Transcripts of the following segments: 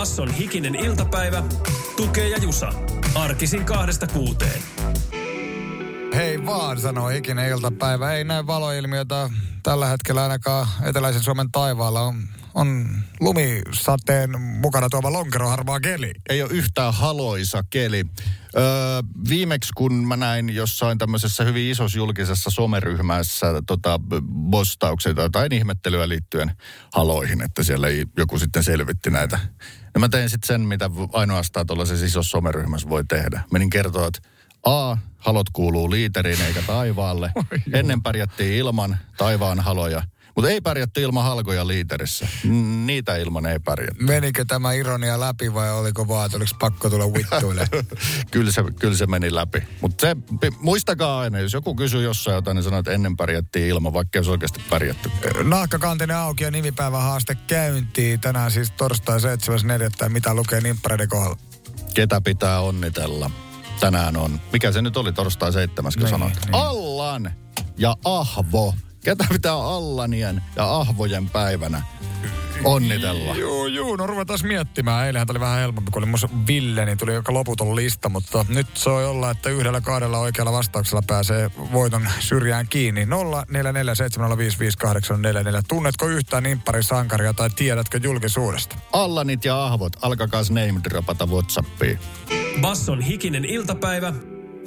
Basson hikinen iltapäivä. Tukee ja Jusa. Arkisin kahdesta kuuteen. Hei vaan, sanoo hikinen iltapäivä. Ei näy valoilmiötä tällä hetkellä ainakaan eteläisen Suomen taivaalla. On, on lumisateen mukana tuoma lonkeroharmaa keli. Ei ole yhtään haloisa keli. Öö, viimeksi kun mä näin jossain tämmöisessä hyvin isossa julkisessa someryhmässä tota, bostauksia tai jotain ihmettelyä liittyen haloihin, että siellä ei joku sitten selvitti näitä. Ja mä tein sitten sen, mitä ainoastaan tuollaisessa isossa someryhmässä voi tehdä. Menin kertoa, että A, halot kuuluu liiteriin eikä taivaalle. Ennen pärjättiin ilman taivaan haloja. Mutta ei pärjätty ilman halkoja liiterissä. Niitä ilman ei pärjätty. Menikö tämä ironia läpi vai oliko vaan, että oliko pakko tulla vittuille? kyllä, se, kyllä se meni läpi. Mutta se, muistakaa aina, jos joku kysyy jossain jotain, niin sanoo, että ennen pärjättiin ilman, vaikka ei olisi oikeasti pärjätty. Nahkakantinen auki ja nimipäivän haaste käyntiin. Tänään siis torstai 7.4. Mitä lukee nimppareiden kohdalla? Ketä pitää onnitella? Tänään on, mikä se nyt oli, torstai 7, kun Niin, sanoit? niin. Allan ja Ahvo. Ketä pitää Allanien ja Ahvojen päivänä onnitella? Joo, joo, no ruvetaan miettimään. Eilähän oli vähän helpompi, kun oli musta Ville, niin tuli joka loputon lista, mutta nyt se on olla, että yhdellä kahdella oikealla vastauksella pääsee voiton syrjään kiinni. 0447055844. Tunnetko yhtään nimppari sankaria tai tiedätkö julkisuudesta? Allanit ja Ahvot, alkakaa name dropata Whatsappiin. Basson hikinen iltapäivä.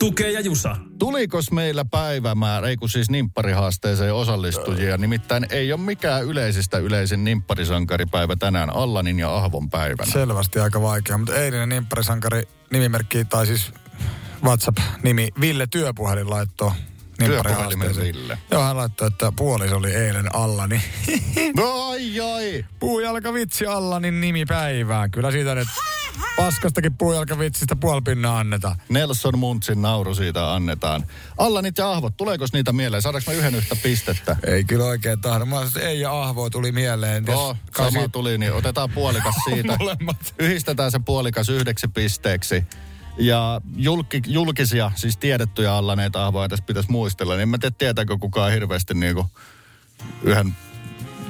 Tukee ja Jusa. Tulikos meillä päivämäärä, ei kun siis nimpparihaasteeseen osallistujia, nimittäin ei ole mikään yleisistä yleisin nimpparisankaripäivä tänään, Allanin ja Ahvon päivänä. Selvästi aika vaikea, mutta eilinen nimpparisankari nimimerkki tai siis WhatsApp-nimi Ville Työpuhelin laittoi Työpuhelimen nimpparihaasteeseen. Ville. Joo, hän laittoi, että puoliso oli eilen Allani. No ai ai! puujalkavitsi Allanin nimipäivään. Kyllä siitä nyt paskastakin puujalkavitsistä puolipinnaa annetaan. Nelson Muntsin nauru siitä annetaan. Allanit ja Ahvot, tuleeko niitä mieleen? Saadaanko me yhden yhtä pistettä? Ei kyllä oikein tahdo. Mä sanoin, ei ja Ahvo tuli mieleen. Joo, kai sama tuli, niin otetaan puolikas siitä. Yhdistetään se puolikas yhdeksi pisteeksi. Ja julki, julkisia, siis tiedettyjä allaneita ahvoja tässä pitäisi muistella. Niin en mä tiedä, tietääkö kukaan hirveästi niinku yhden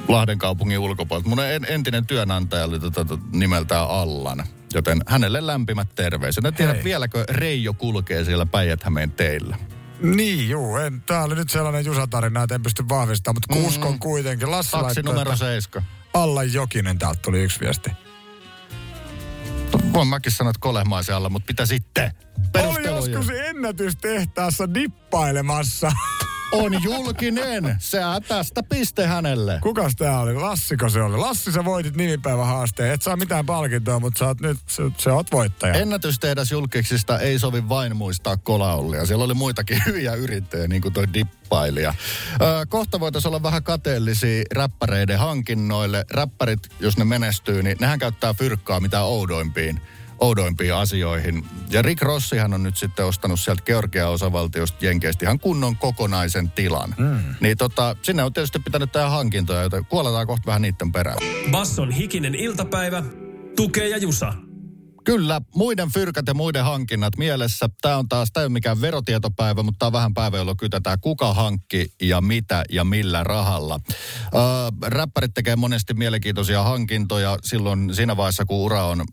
Lahden kaupungin ulkopuolelta. Mun en, entinen työnantaja oli tota, tota, nimeltään Allan. Joten hänelle lämpimät terveiset. En tiedä, Hei. vieläkö Reijo kulkee siellä päijät teillä. Niin, juu. En, tää oli nyt sellainen Jusa-tarina, että en pysty vahvistamaan, mutta mm. uskon kuitenkin. Lassi Taksi numero että seitsemän. Allan Jokinen täältä tuli yksi viesti. Voin mäkin sanoa, että kolehmaisen alla, mutta mitä sitten? Oli joskus ennätystehtaassa dippailemassa. On julkinen. Se tästä piste hänelle. Kukas tää oli? Lassiko se oli? Lassi, sä voitit nimipäivän haasteen. Et saa mitään palkintoa, mutta sä oot nyt, sä, sä oot voittaja. Ennätystehdas julkiksista ei sovi vain muistaa kolaullia. Siellä oli muitakin hyviä yrittäjiä, niin kuin toi dippailija. Öö, kohta voitaisiin olla vähän kateellisia räppäreiden hankinnoille. Räppärit, jos ne menestyy, niin nehän käyttää fyrkkaa mitä oudoimpiin oudoimpiin asioihin. Ja Rick Rossihan on nyt sitten ostanut sieltä Georgian osavaltiosta Jenkeistä ihan kunnon kokonaisen tilan. Mm. Niin tota, sinne on tietysti pitänyt tehdä hankintoja, joten kuoletaan kohta vähän niiden perään. Basson hikinen iltapäivä. Tukee ja Jusa. Kyllä, muiden fyrkat ja muiden hankinnat mielessä. Tämä on taas, tämä ei ole mikään verotietopäivä, mutta tämä on vähän päivä, jolloin kytätään kuka hankki ja mitä ja millä rahalla. Öö, räppärit tekee monesti mielenkiintoisia hankintoja silloin siinä vaiheessa, kun ura on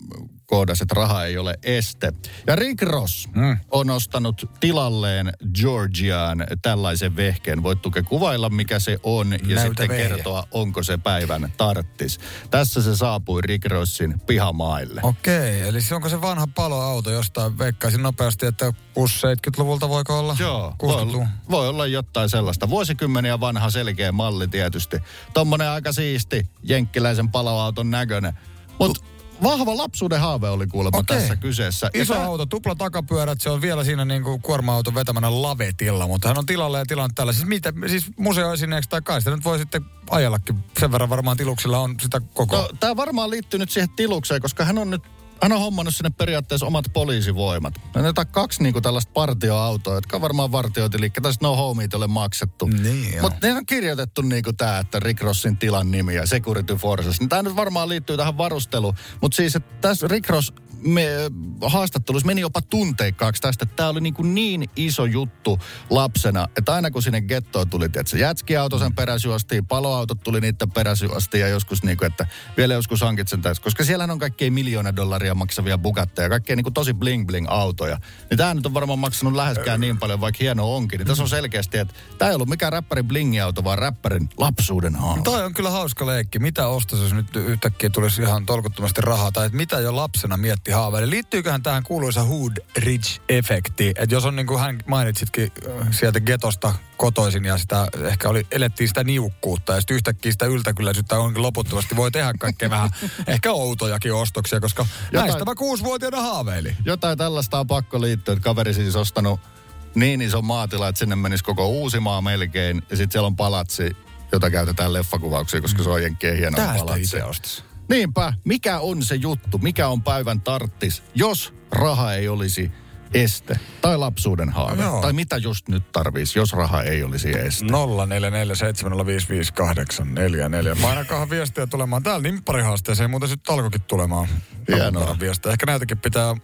koodas, että raha ei ole este. Ja Rick Ross mm. on ostanut tilalleen Georgiaan tällaisen vehkeen. Voit tukea kuvailla, mikä se on ja Näytä sitten vehje. kertoa, onko se päivän tarttis. Tässä se saapui Rick Rossin pihamaille. Okei, eli se onko se vanha paloauto jostain? Veikkaisin nopeasti, että 60-70-luvulta voiko olla? Joo, voi, 60-luvun. voi olla jotain sellaista. Vuosikymmeniä vanha selkeä malli tietysti. Tommonen aika siisti, jenkkiläisen paloauton näköinen. Mut vahva lapsuuden haave oli kuulemma Okei. tässä kyseessä. Ja Iso tää- auto, tupla takapyörät, se on vielä siinä niin kuin kuorma-auton vetämänä lavetilla, mutta hän on tilalle ja tilannut tällä. Siis, mitä, siis museoesineeksi tai kai sitä nyt voi sitten ajellakin. Sen verran varmaan tiluksilla on sitä koko. No, tämä varmaan liittyy nyt siihen tilukseen, koska hän on nyt hän on hommannut sinne periaatteessa omat poliisivoimat. On kaksi niinku tällaista partioautoa, jotka on varmaan vartiointiliikkeet, tai sitten no homeit ole maksettu. Niin. Mutta ne on kirjoitettu niinku tämä, että Rick Rossin tilan nimi ja Security Forces. Tämä nyt varmaan liittyy tähän varusteluun. Mutta siis, että tässä Rick Ross me, haastattelussa meni jopa tunteikkaaksi tästä, että tämä oli niin, kuin niin iso juttu lapsena, että aina kun sinne gettoon tuli, että jätskiauto sen perässä juostiin, paloautot tuli niiden perässä juostiin ja joskus niin kuin, että vielä joskus hankit sen koska siellä on kaikkein miljoona dollaria maksavia Bugatteja, kaikkea niin kuin tosi bling bling autoja. Niin tämä nyt on varmaan maksanut läheskään niin paljon, vaikka hieno onkin. Niin tässä on selkeästi, että tämä ei ollut mikään räppärin blingiauto, vaan räppärin lapsuuden haave. Toi on kyllä hauska leikki. Mitä ostaisi, jos nyt yhtäkkiä tulisi ihan tolkuttomasti rahaa? Tai että mitä jo lapsena mietti haaveille? Liittyyköhän tähän kuuluisa Hood Rich-efekti? Että jos on niin kuin hän mainitsitkin äh, sieltä getosta kotoisin ja sitä ehkä oli, elettiin sitä niukkuutta ja sitten yhtäkkiä sitä yltäkylläisyyttä onkin loputtomasti. Voi tehdä kaikkea vähän ehkä outojakin ostoksia, koska Jotain- näistä mä kuusivuotiaana haaveilin. Jotain tällaista on pakko liittyä, että kaveri siis ostanut niin iso maatila, että sinne menisi koko Uusimaa melkein. Ja sitten siellä on palatsi, jota käytetään leffakuvauksiin, koska se on jenkkien hieno palatsi. Niinpä, mikä on se juttu, mikä on päivän tarttis, jos raha ei olisi este tai lapsuuden haave? Joo. Tai mitä just nyt tarvisi, jos raha ei olisi este? 0447055844. Painakaa viestiä tulemaan. Täällä nimpparihaasteeseen muuten sitten alkoikin tulemaan. Hienoa. Viestiä. Ehkä näitäkin pitää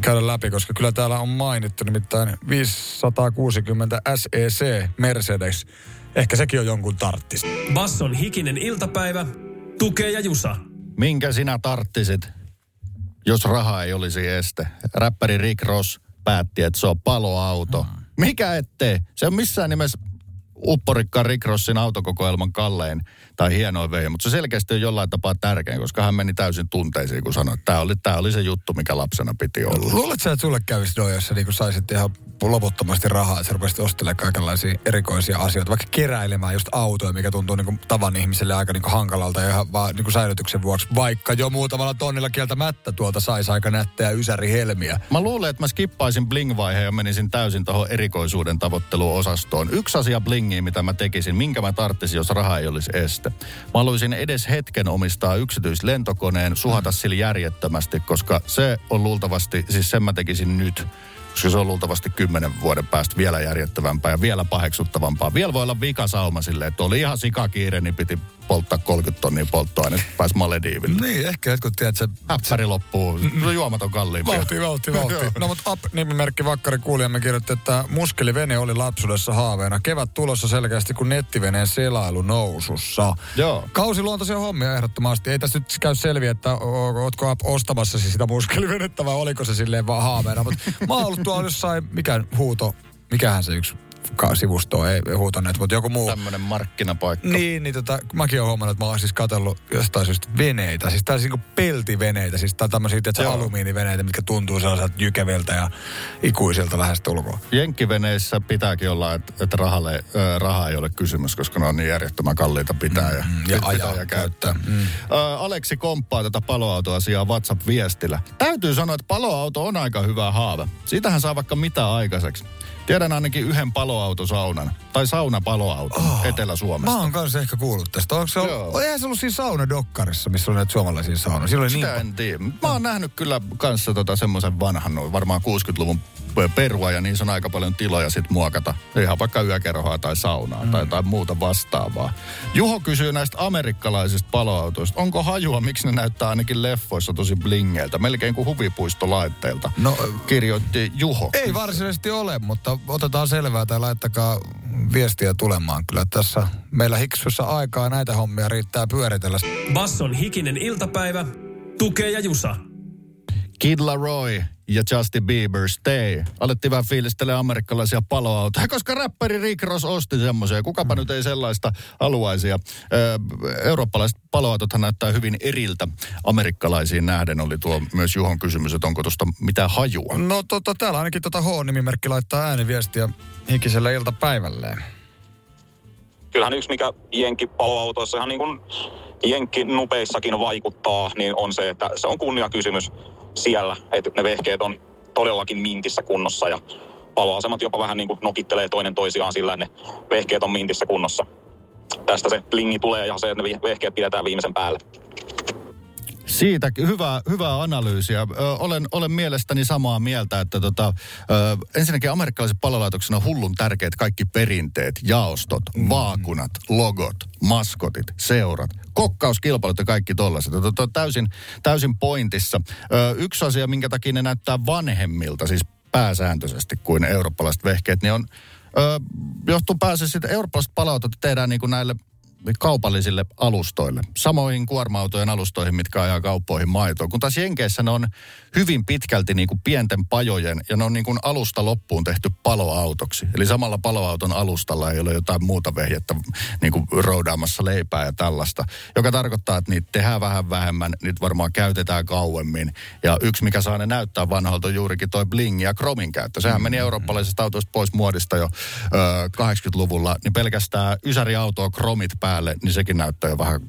käydä läpi, koska kyllä täällä on mainittu nimittäin 560 SEC Mercedes. Ehkä sekin on jonkun tarttis. Basson hikinen iltapäivä, tukee ja jusa. Minkä sinä tarttisit, jos raha ei olisi este? Räppäri Rick Ross päätti, että se on paloauto. Mikä ettei? Se on missään nimessä upporikka Rick Rossin autokokoelman kallein tai hienoin vehje, mutta se selkeästi on jollain tapaa tärkein, koska hän meni täysin tunteisiin, kun sanoi, että tämä oli, tämä oli se juttu, mikä lapsena piti olla. Luuletko sä, että sulle kävisi noin, jos sä niin saisit ihan loputtomasti rahaa, että sä rupesit ostelemaan kaikenlaisia erikoisia asioita, vaikka keräilemään just autoja, mikä tuntuu niin tavan ihmiselle aika niin hankalalta ja ihan vaan niin säilytyksen vuoksi, vaikka jo muutamalla tonnilla kieltämättä tuolta saisi aika nättejä ysärihelmiä. Mä luulen, että mä skippaisin bling-vaiheen ja menisin täysin tuohon erikoisuuden tavoitteluosastoon. Yksi asia blingiin, mitä mä tekisin, minkä mä tarttisin, jos raha ei olisi este. Mä haluaisin edes hetken omistaa yksityislentokoneen, suhata sillä järjettömästi, koska se on luultavasti, siis sen mä tekisin nyt, koska se on luultavasti kymmenen vuoden päästä vielä järjettävämpää ja vielä paheksuttavampaa. Vielä voi olla vikasauma silleen, että oli ihan sikakiire, niin piti polttaa 30 tonnia polttoainetta, pääsi Malediiville. Niin, ehkä jotkut tiedät, että Häppäri loppuu, no juomat on kalliimpia. Vauhti, vauhti, vauhti. No mutta Up-nimimerkki Vakkari kuulijamme kirjoitti, että muskelivene oli lapsuudessa haaveena. Kevät tulossa selkeästi, kun nettiveneen selailu nousussa. Joo. Kausiluontoisia hommia ehdottomasti. Ei tässä nyt käy selviä, että ootko Up ostamassa siis sitä muskelivenettä vai oliko se silleen vaan haaveena. Mutta mä oon ollut tuolla jossain, mikä huuto, mikähän se yksi ka- sivusto, ei huutoneet, mutta joku muu. Tämmöinen markkinapaikka. Niin, niin tota, mäkin olen huomannut, että mä oon siis katsellut jostain syystä veneitä, siis tällaisia niin peltiveneitä, siis tämmöisiä tietysti, alumiiniveneitä, mitkä tuntuu sellaiselta jykeviltä ja ikuisilta lähestä ulkoa. Jenkkiveneissä pitääkin olla, että, että rahalle, ö, raha ei ole kysymys, koska ne on niin järjettömän kalliita pitää ja, Mm, ja pitää ajaa, käyttää. Mm. Ö, Aleksi komppaa tätä paloautoasiaa WhatsApp-viestillä. Täytyy sanoa, että paloauto on aika hyvä haave. Siitähän saa vaikka mitä aikaiseksi. Tiedän ainakin yhden paloautosaunan, tai saunapaloauto oh, Etelä-Suomesta. Mä oon kanssa ehkä kuullut tästä. Onko se Joo. ollut, eihän se ollut siinä saunadokkarissa, missä oli näitä suomalaisia saunoja. Sitä niin en tiedä. Mä oon nähnyt kyllä kanssa tota semmoisen vanhan, varmaan 60-luvun perua ja niin se on aika paljon tiloja sit muokata. Ihan vaikka yökerhoa tai saunaa mm. tai jotain muuta vastaavaa. Juho kysyy näistä amerikkalaisista paloautoista. Onko hajua, miksi ne näyttää ainakin leffoissa tosi blingeiltä, melkein kuin huvipuistolaitteilta? No, Kirjoitti Juho. Ei varsinaisesti ole, mutta otetaan selvää tai laittakaa viestiä tulemaan. Kyllä tässä meillä Hiksussa aikaa näitä hommia riittää pyöritellä. Basson hikinen iltapäivä, tukee ja jusa. Kid Laroi ja Justin Bieber Stay. Alettiin vähän fiilistelemään amerikkalaisia paloautoja, koska räppäri Rick Ross osti semmoisia. Kukapa nyt ei sellaista haluaisia. Ö, eurooppalaiset paloautothan näyttää hyvin eriltä amerikkalaisiin nähden. Oli tuo myös Juhon kysymys, että onko tuosta mitään hajua. No tota, täällä ainakin tota H-nimimerkki laittaa ääniviestiä hikiselle iltapäivälleen. kyllähän yksi mikä jenki paloautoissa ihan niin kuin Jenkki nupeissakin vaikuttaa, niin on se, että se on kunniakysymys siellä, että ne vehkeet on todellakin mintissä kunnossa ja paloasemat jopa vähän niin kuin nokittelee toinen toisiaan sillä, ne vehkeet on mintissä kunnossa. Tästä se lingi tulee ja se, että ne vehkeet pidetään viimeisen päälle. Siitä hyvää, hyvää analyysiä. Ö, olen, olen mielestäni samaa mieltä, että tota, ö, ensinnäkin amerikkalaisen palolaitoksen on hullun tärkeät kaikki perinteet, jaostot, mm. vaakunat, logot, maskotit, seurat, kokkauskilpailut ja kaikki tollaiset. Tota, täysin, täysin pointissa. Ö, yksi asia, minkä takia ne näyttää vanhemmilta, siis pääsääntöisesti kuin eurooppalaiset vehkeet, niin on, ö, johtuu pääasiassa siitä, eurooppalaiset palautot tehdään niin kuin näille kaupallisille alustoille. Samoihin kuorma-autojen alustoihin, mitkä ajaa kauppoihin maitoa. Kun taas Jenkeissä ne on hyvin pitkälti niin kuin pienten pajojen ja ne on niin kuin alusta loppuun tehty paloautoksi. Eli samalla paloauton alustalla ei ole jotain muuta vehjettä niin kuin roudaamassa leipää ja tällaista. Joka tarkoittaa, että niitä tehdään vähän vähemmän, niitä varmaan käytetään kauemmin. Ja yksi, mikä saa ne näyttää vanhalta, on juurikin toi bling ja kromin käyttö. Sehän meni eurooppalaisesta autoista pois muodista jo ö, 80-luvulla, niin pelkästään ysäriautoa kromit päälle, niin sekin näyttää jo vähän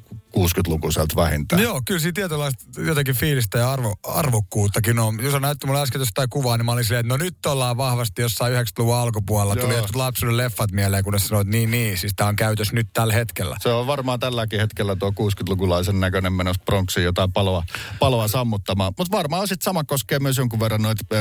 60-lukuiselta vähintään. Joo, kyllä siinä tietynlaista jotenkin fiilistä ja arvo, arvokkuuttakin on. Jos on näytti mulle äsken jostain kuvaa, niin mä olin silleen, että no nyt ollaan vahvasti jossain 90-luvun alkupuolella. Joo. Tuli jotkut lapsuuden leffat mieleen, kun ne sanoit, niin niin, siis tää on käytössä nyt tällä hetkellä. Se on varmaan tälläkin hetkellä tuo 60-lukulaisen näköinen menossa Bronxiin jotain paloa, paloa sammuttamaan. Mutta varmaan sitten sama koskee myös jonkun verran noita äh,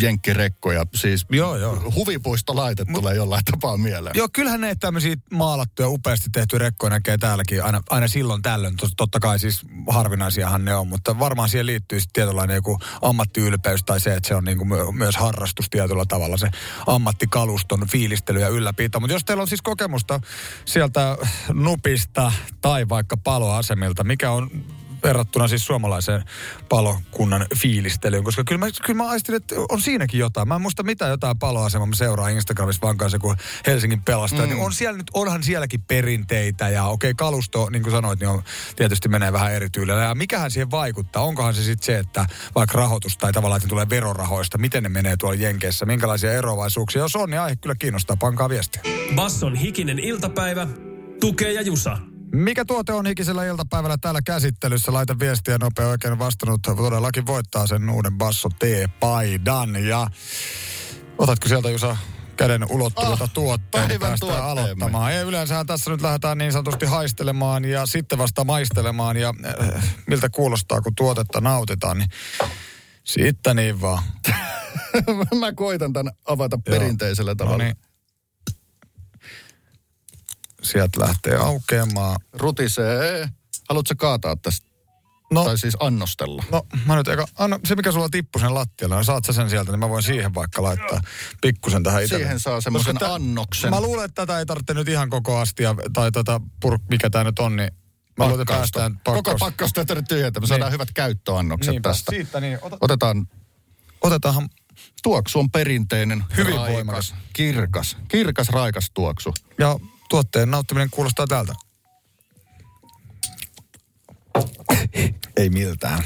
jenkkirekkoja. Siis joo, joo. huvipuistolaitet Mut, tulee jollain tapaa mieleen. Joo, kyllähän ne tämmöisiä maalattuja, upeasti tehtyjä rekkoja näkee täälläkin aina, aina silloin tällöin. Totta kai siis harvinaisiahan ne on, mutta varmaan siihen liittyy tietynlainen joku ammattiylpeys tai se, että se on niin kuin myös harrastus tietyllä tavalla se ammattikaluston fiilistely ja ylläpito. Mutta jos teillä on siis kokemusta sieltä Nupista tai vaikka paloasemilta, mikä on verrattuna siis suomalaiseen palokunnan fiilistelyyn, koska kyllä mä, kyllä mä aistin, että on siinäkin jotain. Mä en muista mitä jotain paloasemaa, mä seuraan Instagramissa vaan kanssa, kun Helsingin pelastaa, niin mm. niin on siellä nyt, onhan sielläkin perinteitä ja okei, okay, kalusto, niin kuin sanoit, niin on, tietysti menee vähän eri tyylillä. Ja mikähän siihen vaikuttaa? Onkohan se sitten se, että vaikka rahoitus tai tavallaan, että tulee verorahoista, miten ne menee tuolla Jenkeissä, minkälaisia eroavaisuuksia? Jos on, niin aihe kyllä kiinnostaa, pankaa viestiä. Basson hikinen iltapäivä, tukee ja jusa. Mikä tuote on hikisellä iltapäivällä täällä käsittelyssä? Laita viestiä nopea oikein vastannut. Todellakin voittaa sen uuden Basso T-paidan. Ja otatko sieltä Jusa käden ulottuvilta oh, tuotteen päästä aloittamaan. Ja yleensähän tässä nyt lähdetään niin sanotusti haistelemaan ja sitten vasta maistelemaan. Ja äh, miltä kuulostaa, kun tuotetta nautitaan, niin sitten niin vaan. Mä koitan tämän avata perinteisellä no tavalla. No niin sieltä lähtee aukeamaan. Rutisee. Haluatko kaataa tästä? No, tai siis annostella. No mä nyt eka, anna, se mikä sulla tippui sen lattialle, no saat sä sen sieltä, niin mä voin siihen vaikka laittaa pikkusen tähän itse. Siihen saa semmoisen annoksen. Mä luulen, että tätä ei tarvitse nyt ihan koko astia, tai tota purk, mikä tää nyt on, niin Mä luulen, että päästään pakkaus. Koko pakkausta ei tarvitse tyhjätä, me niin. saadaan hyvät käyttöannokset Niinpä, tästä. Siitä, niin. Ota, Otetaan, otetaanhan tuoksu on perinteinen, hyvin raikas, voimakas. kirkas, kirkas, raikas tuoksu. Ja tuotteen nauttiminen kuulostaa tältä. Ei miltään.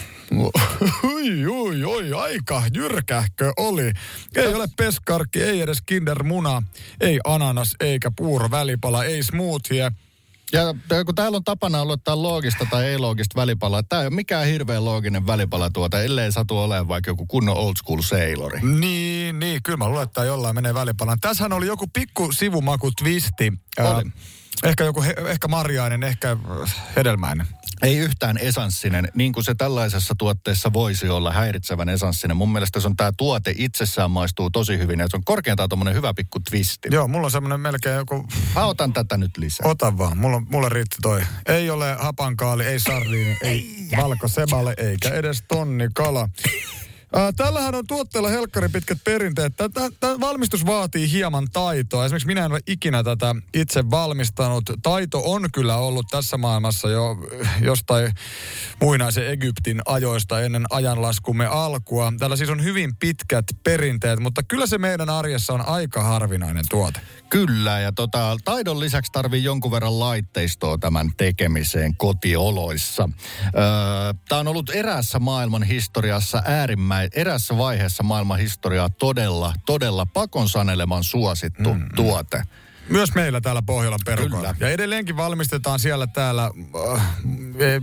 Oi, oi, oi, aika jyrkähkö oli. Ei ole peskarkki, ei edes kindermuna, ei ananas, eikä puuro välipala, ei smoothie. Ja kun täällä on tapana ollut tämä loogista tai ei-loogista välipalaa, tämä ei ole mikään hirveän looginen välipala tuota, ellei satu olemaan vaikka joku kunnon old school sailori. Niin, niin, kyllä mä luulen, että jollain menee välipalaan. Tässähän oli joku pikku sivumaku twisti. Oli. Äh, ehkä joku, ehkä marjainen, ehkä hedelmäinen. Ei yhtään esanssinen, niin kuin se tällaisessa tuotteessa voisi olla häiritsevän esanssinen. Mun mielestä se on tämä tuote itsessään maistuu tosi hyvin ja se on korkeintaan tuommoinen hyvä pikku twisti. Joo, mulla on semmoinen melkein joku... Mä otan tätä nyt lisää. Ota vaan, mulla, mulla riitti toi. Ei ole hapankaali, ei sardiini, ei valkosebale, eikä edes tonni kala. Tällähän on tuotteella helkkari pitkät perinteet. Tämä valmistus vaatii hieman taitoa. Esimerkiksi minä en ole ikinä tätä itse valmistanut. Taito on kyllä ollut tässä maailmassa jo jostain muinaisen Egyptin ajoista ennen ajanlaskumme alkua. Tällä siis on hyvin pitkät perinteet, mutta kyllä se meidän arjessa on aika harvinainen tuote. Kyllä, ja tota, taidon lisäksi tarvii jonkun verran laitteistoa tämän tekemiseen kotioloissa. Öö, Tämä on ollut erässä maailman historiassa äärimmäin, erässä vaiheessa maailman historiaa todella, todella pakon saneleman suosittu mm, tuote. Myös meillä täällä Pohjolan perukoilla. Kyllä. Ja edelleenkin valmistetaan siellä täällä, äh,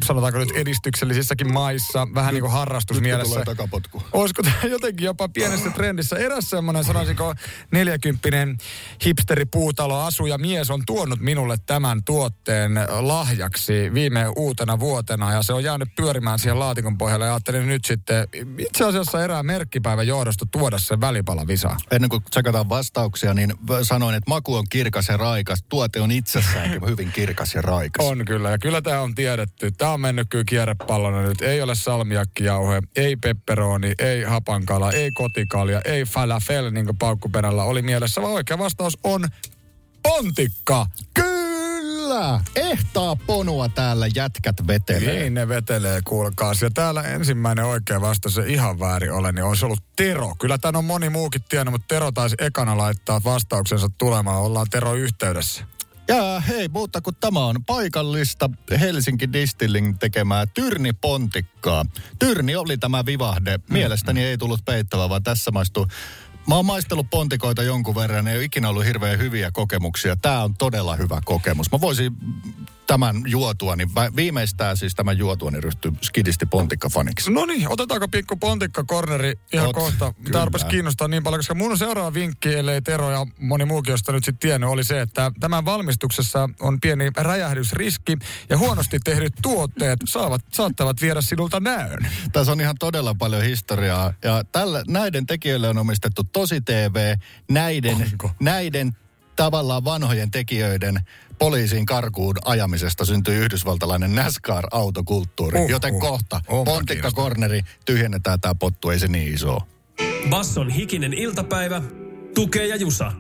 sanotaanko nyt edistyksellisissäkin maissa, vähän niin kuin Nyt harrastusmielessä. tulee takapotku. Olisiko tämä jotenkin jopa pienessä trendissä? Eräs semmoinen, sanoisinko, neljäkymppinen hipsteri puutaloasuja mies on tuonut minulle tämän tuotteen lahjaksi viime uutena vuotena ja se on jäänyt pyörimään siihen laatikon pohjalle ja ajattelin nyt sitten itse asiassa erään merkkipäivän johdosta tuoda sen välipalavisa. Ennen kuin tsekataan vastauksia, niin sanoin, että maku on kirkas ja raikas. Tuote on itsessäänkin hyvin kirkas ja raikas. On kyllä, ja kyllä tämä on tiedetty. Tämä on mennyt kyllä kierrepallona nyt. Ei ole salmiakkijauhe, ei pepperoni, ei hapankala, ei kotikalja, ei falafel, niin kuin paukkuperällä oli mielessä, vaan oikea vastaus on pontikka. Kyllä! Ehtaa ponua täällä jätkät vetelee. Niin ne vetelee, kuulkaas. Ja täällä ensimmäinen oikea vastaus, se ihan väärin ole, niin olisi ollut Tero. Kyllä tän on moni muukin tiennyt, mutta Tero taisi ekana laittaa vastauksensa tulemaan. Ollaan Tero yhteydessä. Ja hei, mutta kun tämä on paikallista Helsinki Distilling tekemää tyrnipontikkaa. Tyrni oli tämä vivahde. Mielestäni ei tullut peittävä, vaan tässä maistuu. Mä oon maistellut pontikoita jonkun verran, ei ole ikinä ollut hirveän hyviä kokemuksia. Tämä on todella hyvä kokemus. Mä voisin tämän juotua, niin viimeistään siis tämän juotua, niin ryhtyy skidisti pontikkafaniksi. No niin, otetaanko pikku pontikka corneri ihan Ot, kohta. kyllä. Tämä rupesi kiinnostaa niin paljon, koska mun seuraava vinkki, ellei Tero ja moni muukin josta nyt sitten tiennyt, oli se, että tämän valmistuksessa on pieni räjähdysriski ja huonosti tehdyt tuotteet saavat, saattavat viedä sinulta näön. Tässä on ihan todella paljon historiaa. Ja tällä, näiden tekijöille on omistettu Tosi TV, näiden, Onko? näiden tavallaan vanhojen tekijöiden poliisiin karkuun ajamisesta syntyi yhdysvaltalainen NASCAR-autokulttuuri. Uhuh. Joten kohta, pontikka corneri, tyhjennetään tämä pottu, ei se niin iso. Basson hikinen iltapäivä, tukee ja jusa.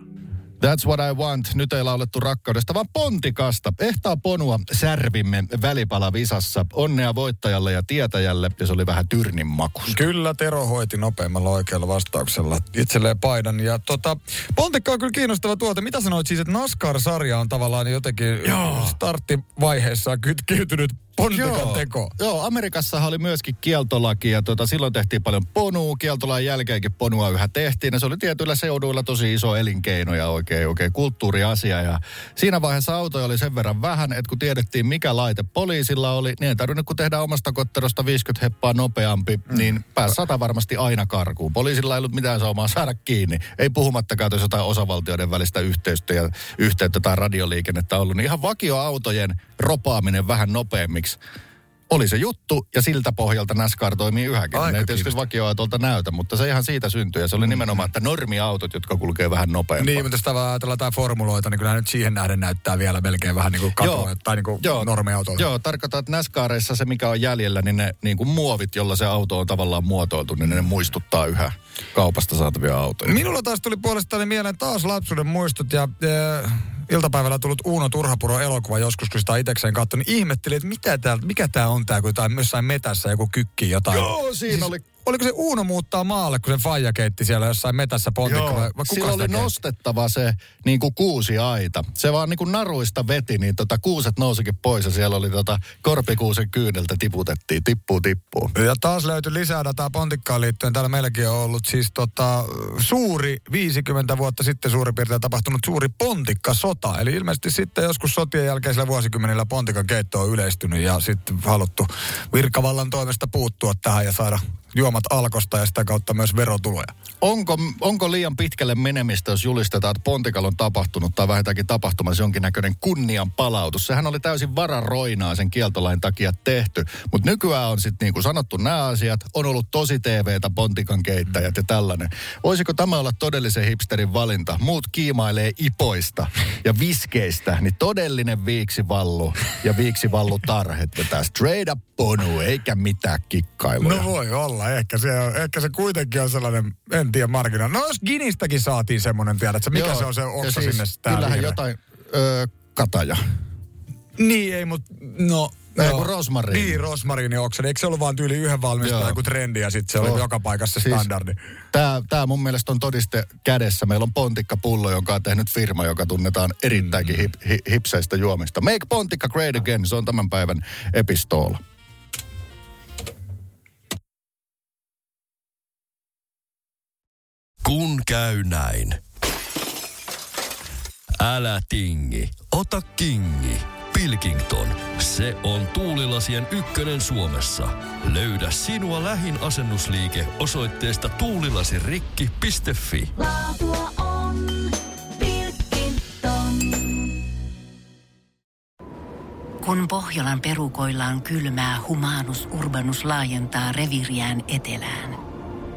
That's what I want. Nyt ei laulettu rakkaudesta, vaan pontikasta. Ehtaa ponua särvimme välipalavisassa. Onnea voittajalle ja tietäjälle, ja se oli vähän tyrnin makusta. Kyllä Tero hoiti nopeimmalla oikealla vastauksella itselleen paidan. Ja tota, pontikka on kyllä kiinnostava tuote. Mitä sanoit siis, että NASCAR-sarja on tavallaan jotenkin Joo. starttivaiheessa kytkeytynyt pontikan teko? Joo, Amerikassahan oli myöskin kieltolaki ja tuota, silloin tehtiin paljon ponua. Kieltolain jälkeenkin ponua yhä tehtiin ja se oli tietyillä seuduilla tosi iso elinkeino ja oikein, oikein kulttuuriasia. Ja siinä vaiheessa autoja oli sen verran vähän, että kun tiedettiin mikä laite poliisilla oli, niin ei tarvinnut kun tehdä omasta kotterosta 50 heppaa nopeampi, mm. niin pääsi sata varmasti aina karkuun. Poliisilla ei ollut mitään saumaa saada kiinni. Ei puhumattakaan, että jos jotain osavaltioiden välistä yhteyttä ja yhteyttä tai radioliikennettä ollut, niin ihan vakioautojen ropaaminen vähän nopeammiksi oli se juttu, ja siltä pohjalta NASCAR toimii yhäkin. Aika ne ei tietysti vakioautolta näytä, mutta se ihan siitä syntyi. Ja se oli nimenomaan, että normiautot, jotka kulkee vähän nopeampaa. Niin, mutta jos ajatellaan jotain formuloita, niin kyllä nyt siihen nähden näyttää vielä melkein vähän niin kuin katua, tai niin kuin normiautolla. Joo, tarkoittaa, että NASCARissa se, mikä on jäljellä, niin ne niin kuin muovit, jolla se auto on tavallaan muotoiltu, niin ne muistuttaa yhä kaupasta saatavia autoja. Minulla taas tuli puolestani mieleen taas lapsuuden muistot ja äh, iltapäivällä tullut Uuno Turhapuro elokuva joskus, kun sitä itsekseen katsoi, niin ihmettelin, että mitä tää, mikä tämä on tämä, kun tämä jossain metässä joku kykki jotain. Joo, siinä oli- Oliko se Uuno muuttaa maalle, kun se faija keitti siellä jossain metässä pontikko? Joo, vai- kuka sillä oli keitti? nostettava se niin kuin kuusi aita. Se vaan niin kuin naruista veti, niin tota kuuset nousikin pois ja siellä oli tota korpikuusen kyyneltä tiputettiin, tippuu tippuu. Ja taas löytyi lisää dataa Pontikkaan liittyen. Täällä meilläkin on ollut siis tota, suuri, 50 vuotta sitten suurin piirtein tapahtunut suuri pontikkasota. Eli ilmeisesti sitten joskus sotien jälkeisellä vuosikymmenillä pontikan keitto on yleistynyt ja sitten haluttu virkavallan toimesta puuttua tähän ja saada juomat alkosta ja sitä kautta myös verotuloja. Onko, onko liian pitkälle menemistä, jos julistetaan, että Pontikalla on tapahtunut tai vähintäänkin tapahtumassa jonkinnäköinen kunnian palautus? Sehän oli täysin vararoinaa sen kieltolain takia tehty. Mutta nykyään on sitten niin kuin sanottu nämä asiat, on ollut tosi TVtä Pontikan keittäjät ja tällainen. Voisiko tämä olla todellisen hipsterin valinta? Muut kiimailee ipoista ja viskeistä, niin todellinen viiksivallu ja viiksivallu tarhet vetää straight up ponu, eikä mitään kikkailuja. No voi olla, ehkä se, ehkä se kuitenkin on sellainen, en tiedä markkina. No jos Ginistäkin saatiin semmoinen, tiedätkö, mikä Joo, se on se oksa siis sinne? tää Kyllähän vihreä? jotain öö, kataja. Niin ei, mutta no... Ei, kun rosmariini. Niin, rosmariini oksa. Eikö se ollut vaan tyyli yhden valmistajan joku trendi ja sitten se oli Joo. joka paikassa Siis- standardi? Tämä, tämä mun mielestä on todiste kädessä. Meillä on pontikkapullo, jonka on tehnyt firma, joka tunnetaan erittäinkin hip, hi, hipseistä juomista. Make Pontikka great again, se on tämän päivän epistoola. Kun käy näin. Älä tingi, ota kingi. Pilkington, se on tuulilasien ykkönen Suomessa. Löydä sinua lähin asennusliike osoitteesta tuulilasirikki.fi. Laatua on Pilkington. Kun Pohjolan perukoillaan kylmää, humanus urbanus laajentaa reviriään etelään.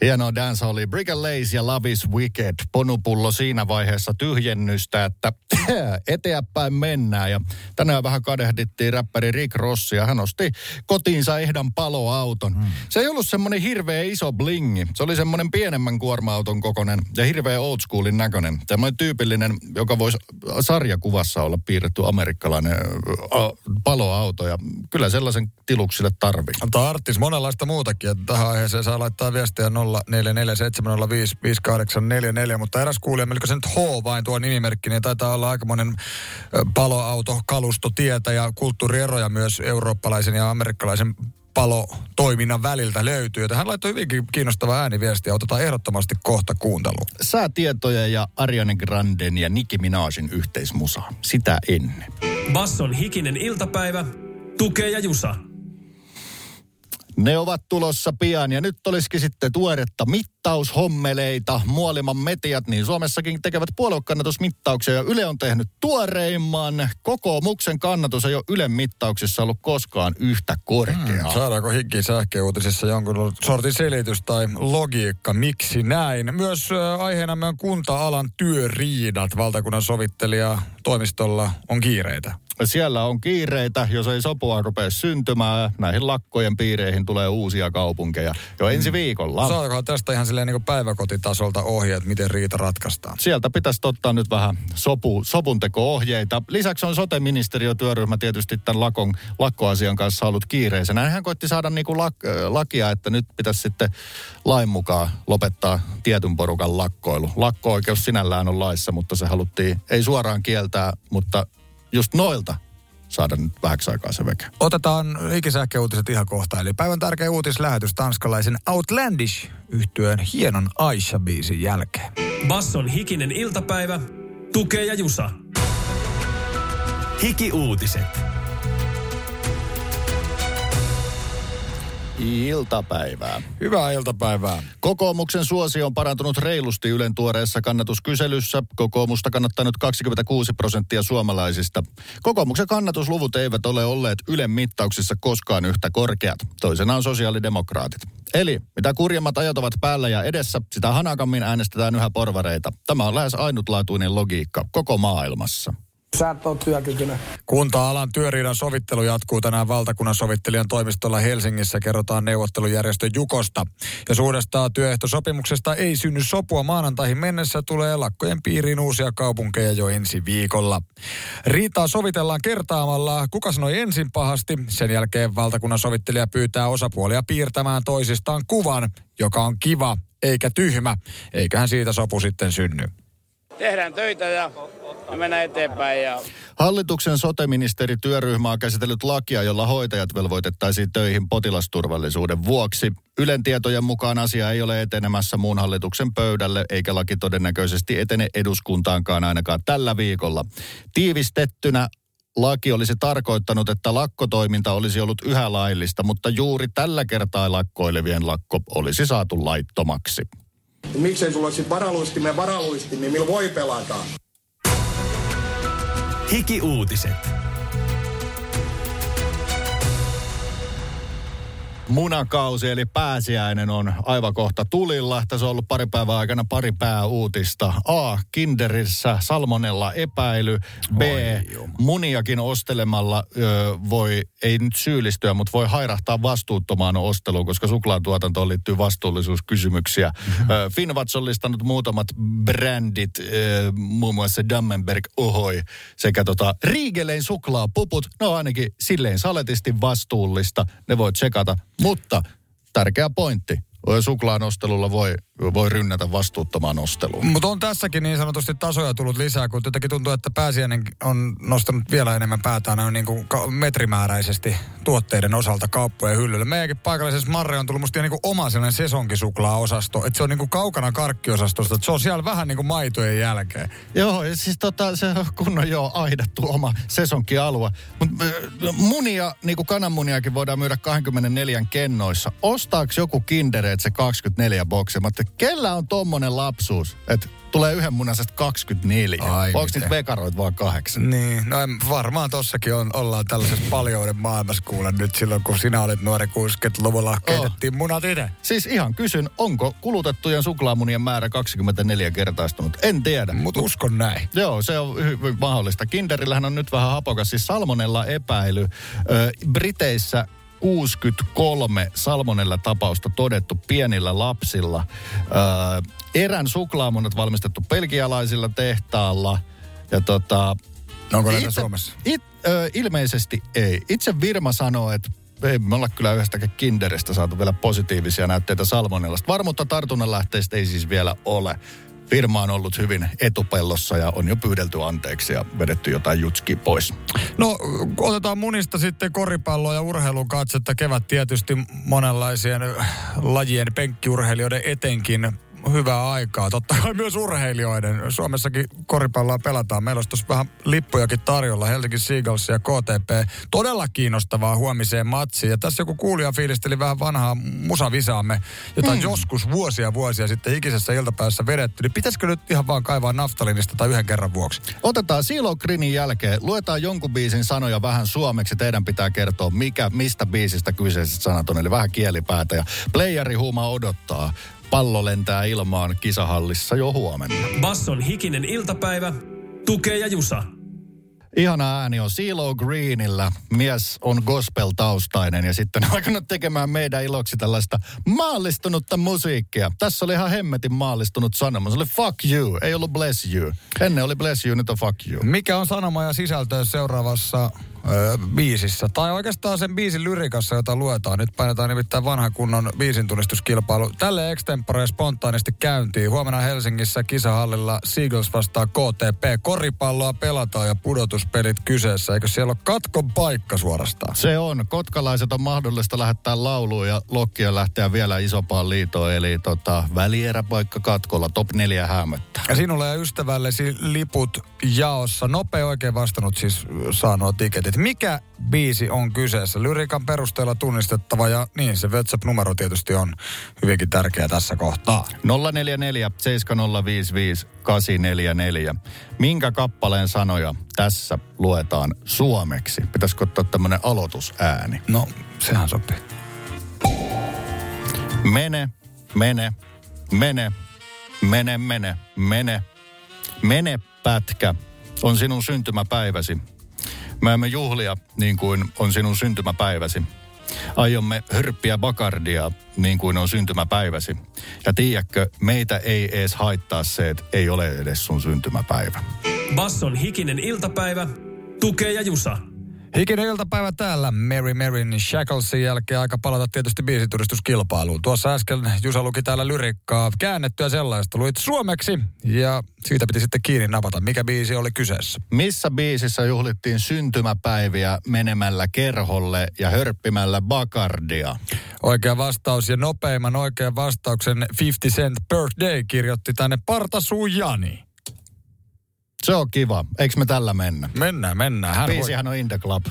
Hienoa dance oli Brick and Lace ja Love is Wicked. Ponupullo siinä vaiheessa tyhjennystä, että eteenpäin mennään. Ja tänään vähän kadehdittiin räppäri Rick Rossia. Hän osti kotiinsa ehdan paloauton. Mm. Se ei ollut semmoinen hirveä iso blingi. Se oli semmoinen pienemmän kuorma-auton kokonen ja hirveä old schoolin näköinen. Semmoinen tyypillinen, joka voisi sarjakuvassa olla piirretty amerikkalainen ä, paloauto. Ja kyllä sellaisen tiluksille tarvii. Tarttis monenlaista muutakin. Tähän aiheeseen saa laittaa viestiä 0447055844, mutta eräs kuulija, menikö se nyt H vain tuo nimimerkki, niin taitaa olla aikamoinen paloauto, kalusto, tietä ja kulttuurieroja myös eurooppalaisen ja amerikkalaisen palotoiminnan väliltä löytyy. Joten hän laittoi hyvinkin kiinnostava ääniviestiä. Otetaan ehdottomasti kohta kuunteluun. Säätietoja ja Ariane Granden ja Nicki Minajin yhteismusa. Sitä ennen. Basson hikinen iltapäivä, tukee ja jusa. Ne ovat tulossa pian ja nyt olisikin sitten tuoretta mittaushommeleita. Muoliman metiat, niin Suomessakin tekevät puoluekannatusmittauksia ja Yle on tehnyt tuoreimman. Kokoomuksen kannatus ei ole Ylen mittauksissa ollut koskaan yhtä korkea. Hmm, saadaanko hikki sähköuutisissa jonkun sortin selitys tai logiikka, miksi näin? Myös aiheenamme on kunta-alan työriidat. Valtakunnan sovittelija toimistolla on kiireitä. Siellä on kiireitä, jos ei sopua rupea syntymään. Näihin lakkojen piireihin tulee uusia kaupunkeja jo ensi viikolla. Saadaankohan tästä ihan silleen niin päiväkotitasolta ohjeet, miten riita ratkaistaan? Sieltä pitäisi ottaa nyt vähän sopu, sopunteko-ohjeita. Lisäksi on sote-ministeriötyöryhmä tietysti tämän lakon, lakkoasian kanssa ollut kiireisenä. Hän koitti saada niin kuin lak, lakia, että nyt pitäisi sitten lain mukaan lopettaa tietyn porukan lakkoilu. Lakko-oikeus sinällään on laissa, mutta se haluttiin ei suoraan kieltää, mutta just noilta saada nyt vähäksi aikaa se veke. Otetaan ikisähköuutiset ihan kohta. Eli päivän tärkeä uutislähetys tanskalaisen Outlandish yhtyeen hienon Aisha-biisin jälkeen. Basson hikinen iltapäivä, tukee ja jusa. Hiki-uutiset. Iltapäivää. Hyvää iltapäivää. Kokoomuksen suosio on parantunut reilusti Ylen tuoreessa kannatuskyselyssä. Kokoomusta kannattaa nyt 26 prosenttia suomalaisista. Kokoomuksen kannatusluvut eivät ole olleet Ylen mittauksissa koskaan yhtä korkeat. Toisena on sosiaalidemokraatit. Eli mitä kurjemmat ajat ovat päällä ja edessä, sitä hanakammin äänestetään yhä porvareita. Tämä on lähes ainutlaatuinen logiikka koko maailmassa. Sä et ole työkykyinen. Kunta-alan työriidan sovittelu jatkuu tänään valtakunnan sovittelijan toimistolla Helsingissä, kerrotaan neuvottelujärjestö Jukosta. Jos uudesta työehtosopimuksesta ei synny sopua maanantaihin mennessä, tulee lakkojen piiriin uusia kaupunkeja jo ensi viikolla. Riitaa sovitellaan kertaamalla. Kuka sanoi ensin pahasti? Sen jälkeen valtakunnan sovittelija pyytää osapuolia piirtämään toisistaan kuvan, joka on kiva eikä tyhmä. Eiköhän siitä sopu sitten synny. Tehdään töitä ja, ja mennään eteenpäin. Ja... Hallituksen sote-ministerityöryhmä on käsitellyt lakia, jolla hoitajat velvoitettaisiin töihin potilasturvallisuuden vuoksi. Ylen tietojen mukaan asia ei ole etenemässä muun hallituksen pöydälle, eikä laki todennäköisesti etene eduskuntaankaan ainakaan tällä viikolla. Tiivistettynä laki olisi tarkoittanut, että lakkotoiminta olisi ollut yhä laillista, mutta juuri tällä kertaa lakkoilevien lakko olisi saatu laittomaksi. Miksei sulla sitten varaluistimen varaluistin, niin millä voi pelata? Hiki-uutiset. Munakausi eli pääsiäinen on aivan kohta tulilla. Tässä on ollut pari päivää aikana pari pääuutista. A. Kinderissä salmonella epäily. B. Muniakin ostelemalla ö, voi, ei nyt syyllistyä, mutta voi hairahtaa vastuuttomaan osteluun, koska suklaatuotantoon liittyy vastuullisuuskysymyksiä. Mm-hmm. Ö, Finvats on listannut muutamat brändit, ö, muun muassa Dammenberg Ohoi sekä tota Riegelein suklaapuput. No ainakin silleen saletisti vastuullista. Ne voi tsekata. Mutta tärkeä pointti. Suklaan ostelulla voi, voi rynnätä vastuuttomaan osteluun. Mutta on tässäkin niin sanotusti tasoja tullut lisää, kun jotenkin tuntuu, että pääsiäinen on nostanut vielä enemmän päätään niin kuin metrimääräisesti tuotteiden osalta kauppojen hyllylle. Meidänkin paikallisessa Marre on tullut musta niin kuin oma sellainen sesonkisuklaa-osasto. Että se on niin kuin kaukana karkkiosastosta. Että se on siellä vähän niin kuin maitojen jälkeen. Joo, ja siis tota, se on kunnon jo aidattu oma sesonkialue. Mutta munia, niin kuin kananmuniakin voidaan myydä 24 kennoissa. Ostaako joku Kindereet se 24 boksia? Mutta kellä on tommonen lapsuus, että tulee yhden munasesta 24? Ai Onko niitä vekaroit vaan kahdeksan? Niin, no en- varmaan tossakin on, ollaan tällaisessa paljouden maailmassa kuule nyt silloin, kun sinä olet nuori 60-luvulla keitettiin munat itse. Siis ihan kysyn, onko kulutettujen suklaamunien määrä 24 kertaistunut? En tiedä. Mutta uskon näin. Joo, se on hyvin mahdollista. Kinderillähän on nyt vähän hapokas, siis salmonella epäily. Ö, Briteissä 63 salmonella tapausta todettu pienillä lapsilla. Ö, erän suklaamunat valmistettu belgialaisilla tehtaalla. Ja tota, No, onko näitä Suomessa? It, ö, ilmeisesti ei. Itse Virma sanoo, että ei me olla kyllä yhdestäkään Kinderistä saatu vielä positiivisia näytteitä salmonellasta. Varmuutta tartunnan lähteistä ei siis vielä ole. Firma on ollut hyvin etupellossa ja on jo pyydelty anteeksi ja vedetty jotain jutski pois. No, otetaan munista sitten koripalloa ja urheilun katsetta. Kevät tietysti monenlaisien äh, lajien penkkiurheilijoiden etenkin hyvää aikaa. Totta kai myös urheilijoiden. Suomessakin koripalloa pelataan. Meillä olisi tuossa vähän lippujakin tarjolla. Helsinki Seagulls ja KTP. Todella kiinnostavaa huomiseen matsiin. Ja tässä joku kuulija fiilisteli vähän vanhaa musavisaamme, jota hmm. joskus vuosia vuosia sitten ikisessä iltapäivässä vedetty. Niin pitäisikö nyt ihan vaan kaivaa naftalinista tai yhden kerran vuoksi? Otetaan Silo Grinin jälkeen, luetaan jonkun biisin sanoja vähän suomeksi. Teidän pitää kertoa, mikä, mistä biisistä kyseiset sanat on, eli vähän kielipäätä. Ja playeri huuma odottaa. Pallo lentää ilmaan kisahallissa jo huomenna. Basson hikinen iltapäivä, tukee ja jusa. Ihana ääni on CeeLo Greenillä. Mies on gospel-taustainen ja sitten on alkanut tekemään meidän iloksi tällaista maallistunutta musiikkia. Tässä oli ihan hemmetin maallistunut sanoma. Se oli fuck you, ei ollut bless you. Ennen oli bless you, nyt on fuck you. Mikä on sanoma ja sisältö seuraavassa ö, biisissä? Tai oikeastaan sen biisin lyrikassa, jota luetaan. Nyt painetaan nimittäin vanhan kunnon biisin tunnistuskilpailu. Tälle extempore spontaanisti käyntiin. Huomenna Helsingissä kisahallilla Seagulls vastaa KTP. Koripalloa pelataan ja pudotuspelit kyseessä. Eikö siellä ole katkon paikka suorastaan? Se on. Kotkalaiset on mahdollista lähettää lauluun ja lokkia lähteä vielä isompaan liitoon. Eli tota, välieräpaikka katkolla, top neljä hämöttää. Ja sinulle ja ystävällesi liput jaossa. Nopea oikein vastannut siis saa nuo tiketit. Mikä biisi on kyseessä? Lyrikan perusteella tunnistettava ja niin se WhatsApp-numero tietysti on hyvinkin tärkeä tässä kohtaa. 044 7055 844. Minkä kappaleen sanoja tässä luetaan suomeksi? Pitäisikö ottaa tämmönen aloitusääni? No, sehän sopii. Mene, mene, mene, mene, mene, mene. Mene pätkä on sinun syntymäpäiväsi. Me emme juhlia niin kuin on sinun syntymäpäiväsi. Aiomme hörppiä bakardia niin kuin on syntymäpäiväsi. Ja tiedätkö, meitä ei edes haittaa se, että ei ole edes sun syntymäpäivä. Basson hikinen iltapäivä, tukee ja jusa. Hikinen iltapäivä täällä. Mary Maryn Shacklesin jälkeen aika palata tietysti biisituristuskilpailuun. Tuossa äsken Jusa luki täällä lyrikkaa, käännettyä sellaista. Luit suomeksi ja siitä piti sitten kiinni napata. Mikä biisi oli kyseessä? Missä biisissä juhlittiin syntymäpäiviä menemällä kerholle ja hörppimällä bakardia? Oikea vastaus ja nopeimman oikean vastauksen 50 Cent Birthday kirjoitti tänne Partasuu Jani. Se on kiva. Eikö me tällä mennä? Mennään, mennään. Hän voi... Biisihän on In the Club.